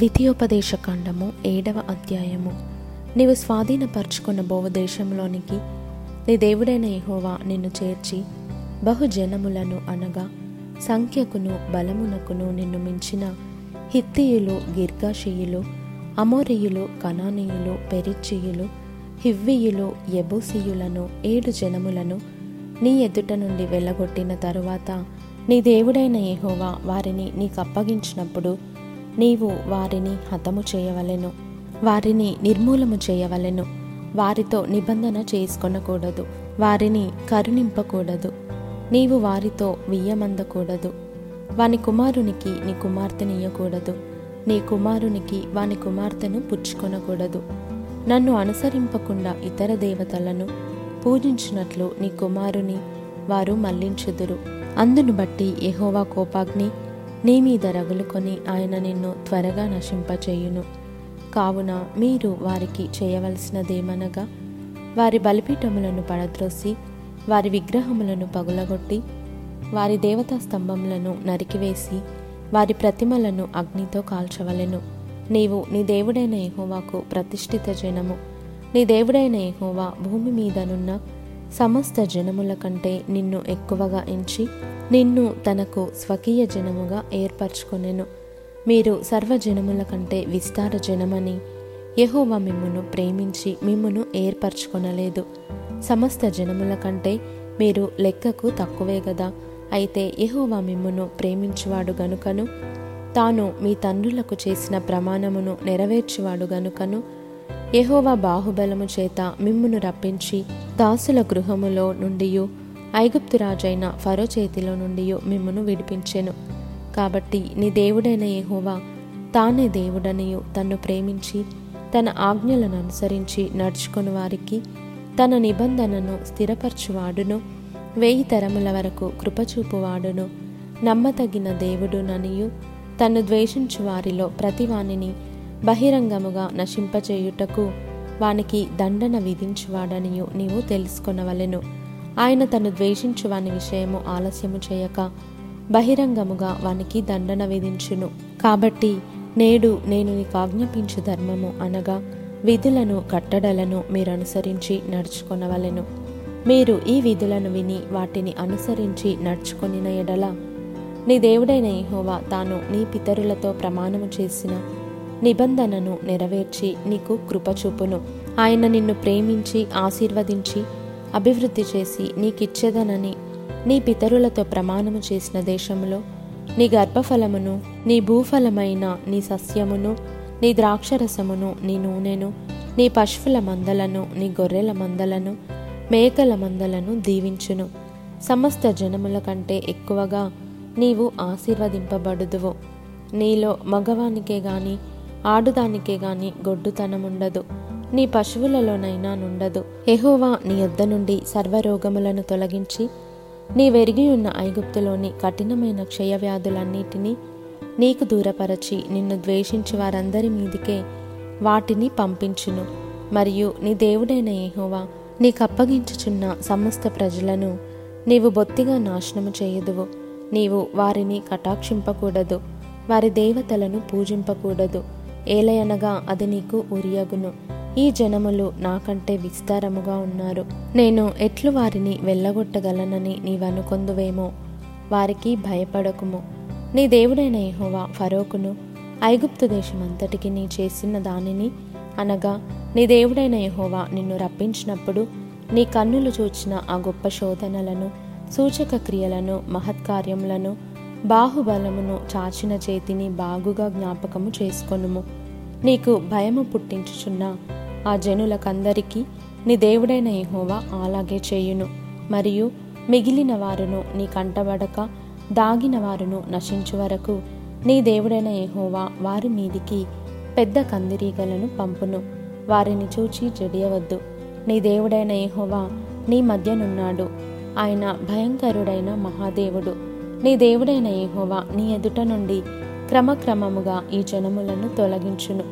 ద్వితీయోపదేశ కాండము ఏడవ అధ్యాయము. నీవు స్వాధీనపరుచుకున్న బోవదేశంలోనికి నీ దేవుడైన యహోవా నిన్ను చేర్చి బహుజనములను అనగా సంఖ్యకును బలమునకును నిన్ను మించిన హిత్తియులు గిర్గాషియులు అమోరియులు కనానీయులు పెరిచ్చియులు హివ్వియులు ఎబూసియులను ఏడు జనములను నీ ఎదుట నుండి వెళ్ళగొట్టిన తరువాత నీ దేవుడైన యహోవా వారిని నీకు అప్పగించినప్పుడు నీవు వారిని హతము చేయవలెను. వారిని నిర్మూలము చేయవలెను. వారితో నిబంధన చేసుకొనకూడదు. వారిని కరుణింపకూడదు. నీవు వారితో వియ్యమందకూడదు. వాని కుమారునికి నీ కుమార్తెనియ్యకూడదు నీ కుమారునికి వాని కుమార్తెను పుచ్చుకొనకూడదు. నన్ను అనుసరింపకుండా ఇతర దేవతలను పూజించినట్లు నీ కుమారుని వారు మళ్ళించుదురు అందును బట్టి ఎహోవా కోపాగ్ని నీ మీద రగులుకొని ఆయన నిన్ను త్వరగా నశింపచేయును. కావున మీరు వారికి చేయవలసినదేమనగా వారి బలిపీఠములను పడద్రోసి వారి విగ్రహములను పగులగొట్టి వారి దేవతా స్తంభములను నరికివేసి వారి ప్రతిమలను అగ్నితో కాల్చవలెను. నీవు నీ దేవుడైన యెహోవాకు ప్రతిష్ఠిత జనము. నీ దేవుడైన యెహోవా భూమి మీదనున్న సమస్త జనముల కంటే నిన్ను ఎక్కువగా ఎంచి నిన్ను తనకు స్వకీయ జనముగా ఏర్పరచుకొనెను. మీరు సర్వజనముల కంటే విస్తార జనమని యహోవా మిమ్మును ప్రేమించి మిమ్మును ఏర్పరచుకొనలేదు. సమస్త జనముల కంటే మీరు లెక్కకు తక్కువే గదా. అయితే యహోవా మిమ్మును ప్రేమించువాడు గనుకను తాను మీ తండ్రులకు చేసిన ప్రమాణమును నెరవేర్చువాడు గనుకను యహోవా బాహుబలము చేత మిమ్మును రప్పించి దాసుల గృహములో నుండి ఐగుప్తు రాజైన ఫరో చేతిలో నుండి మిమ్మును విడిపించెను. కాబట్టి నీ దేవుడైన యహోవా తానే దేవుడనియు తన్ను ప్రేమించి తన ఆజ్ఞలను అనుసరించి నడుచుకుని వారికి తన నిబంధనను స్థిరపరచువాడును వెయ్యి తరముల వరకు కృపచూపువాడును. నమ్మతగిన దేవుడుననియు తన్ను ద్వేషించు వారిలో ప్రతివానిని బహిరంగముగా నశింపచేయుటకు వానికి దండన విధించువాడనియు నీవు తెలుసుకొనవలెను. ఆయన తను ద్వేషించు వాని విషయము ఆలస్యము చేయక బహిరంగముగా వానికి దండన విధించును. కాబట్టి నేడు నేను నీకు ఆజ్ఞాపించు ధర్మము అనగా విధులను కట్టడలను మీరు అనుసరించి నడుచుకొనవలెను. మీరు ఈ విధులను విని వాటిని అనుసరించి నడుచుకొనిన ఎడల నీ దేవుడైన యెహోవా తాను నీ పితరులతో ప్రమాణము చేసిన నిబంధనను నెరవేర్చి నీకు కృపచూపును. ఆయన నిన్ను ప్రేమించి ఆశీర్వదించి అభివృద్ధి చేసి నీకిచ్చేదనని నీ పితరులతో ప్రమాణము చేసిన దేశంలో నీ గర్భఫలమును నీ భూఫలమైన నీ సస్యమును నీ ద్రాక్షరసమును నీ నూనెను నీ పశువుల మందలను నీ గొర్రెల మందలను మేకల మందలను దీవించును. సమస్త జనముల కంటే ఎక్కువగా నీవు ఆశీర్వదింపబడుదువు. నీలో మగవానికే గాని ఆడుదానికే గాని గొడ్డుతనముండదు. నీ పశువులలోనైనా నుండదు. ఎహోవా నీ యొద్ద నుండి సర్వరోగములను తొలగించి నీ వెరిగి ఉన్న ఐగుప్తులోని కఠినమైన క్షయవ్యాధులన్నిటినీ నీకు దూరపరచి నిన్ను ద్వేషించి వారందరి మీదికే వాటిని పంపించును. మరియు నీ దేవుడైన ఏహోవా నీకు అప్పగించుచున్న సమస్త ప్రజలను నీవు బొత్తిగా నాశనము చేయుదువు. నీవు వారిని కటాక్షింపకూడదు. వారి దేవతలను పూజింపకూడదు. ఏలయనగా అది నీకు ఉరియగును. ఈ జనములు నాకంటే విస్తారముగా ఉన్నారు. నేను ఎట్లు వారిని వెళ్ళగొట్టగలనని నీవనుకొందువేమో? వారికి భయపడకుము. నీ దేవుడైన యహోవా ఫరోకును. ఐగుప్తు దేశమంతటికి నీ చేసిన దానిని అనగా నీ దేవుడైన యహోవా నిన్ను రప్పించినప్పుడు నీ కన్నులు చూచిన ఆ గొప్ప శోధనలను సూచక క్రియలను మహత్కార్యములను బాహుబలమును చాచిన చేతిని బాగుగా జ్ఞాపకము చేసుకొనుము. నీకు భయము పుట్టించుచున్న ఆ జనులకందరికీ నీ దేవుడైన యెహోవా అలాగే చేయును. మరియు మిగిలిన వారును నీ కంటబడక దాగిన వారును నశించు వరకు నీ దేవుడైన యెహోవా వారి మీదికి పెద్ద కందిరీగలను పంపును. వారిని చూచి జడియవద్దు. నీ దేవుడైన యహోవా నీ మధ్యనున్నాడు. ఆయన భయంకరుడైన మహాదేవుడు. నీ దేవుడైన యెహోవా నీ ఎదుట నుండి క్రమక్రమముగా ఈ జనములను తొలగించును.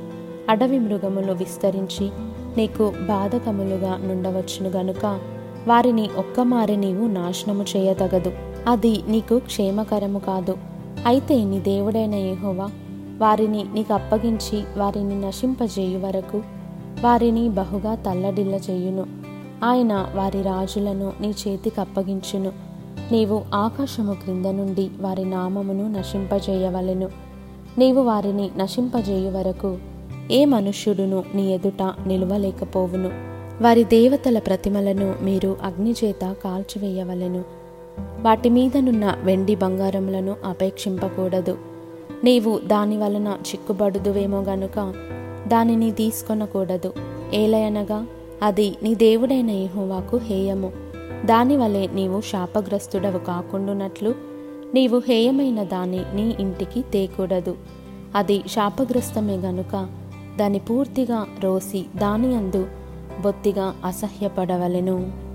అడవి మృగములు విస్తరించి నీకు బాధకములుగా నుండవచ్చును గనుక వారిని ఒక్కమారి నీవు నాశనము చేయతగదు. అది నీకు క్షేమకరము కాదు. అయితే నీ దేవుడైన ఏహోవా వారిని నీకు అప్పగించి వారిని నశింపజేయు వరకు వారిని బహుగా తల్లడిల్ల చేయును ఆయన వారి రాజులను నీ చేతికి అప్పగించును నీవు ఆకాశము క్రింద నుండి వారి నామమును నశింపజేయవలెను. నీవు వారిని నశింపజేయు వరకు ఏ మనుష్యుడును నీ ఎదుట నిలువలేకపోవును. వారి దేవతల ప్రతిమలను మీరు అగ్నిచేత కాల్చివేయవలెను. వాటి మీదనున్న వెండి బంగారములను అపేక్షింపకూడదు. నీవు దాని వలన చిక్కుబడుదువేమో గనుక దానిని తీసుకొనకూడదు. ఏలయనగా అది నీ దేవుడైన ఏహోవాకు హేయము. దానివలే నీవు శాపగ్రస్తుడవు కాకుండునట్లు నీవు హేయమైన దాన్ని నీ ఇంటికి తేకూడదు. అది శాపగ్రస్తమే గనుక దాన్ని పూర్తిగా రోసి దాని అందు బొత్తిగా అసహ్యపడవలెను.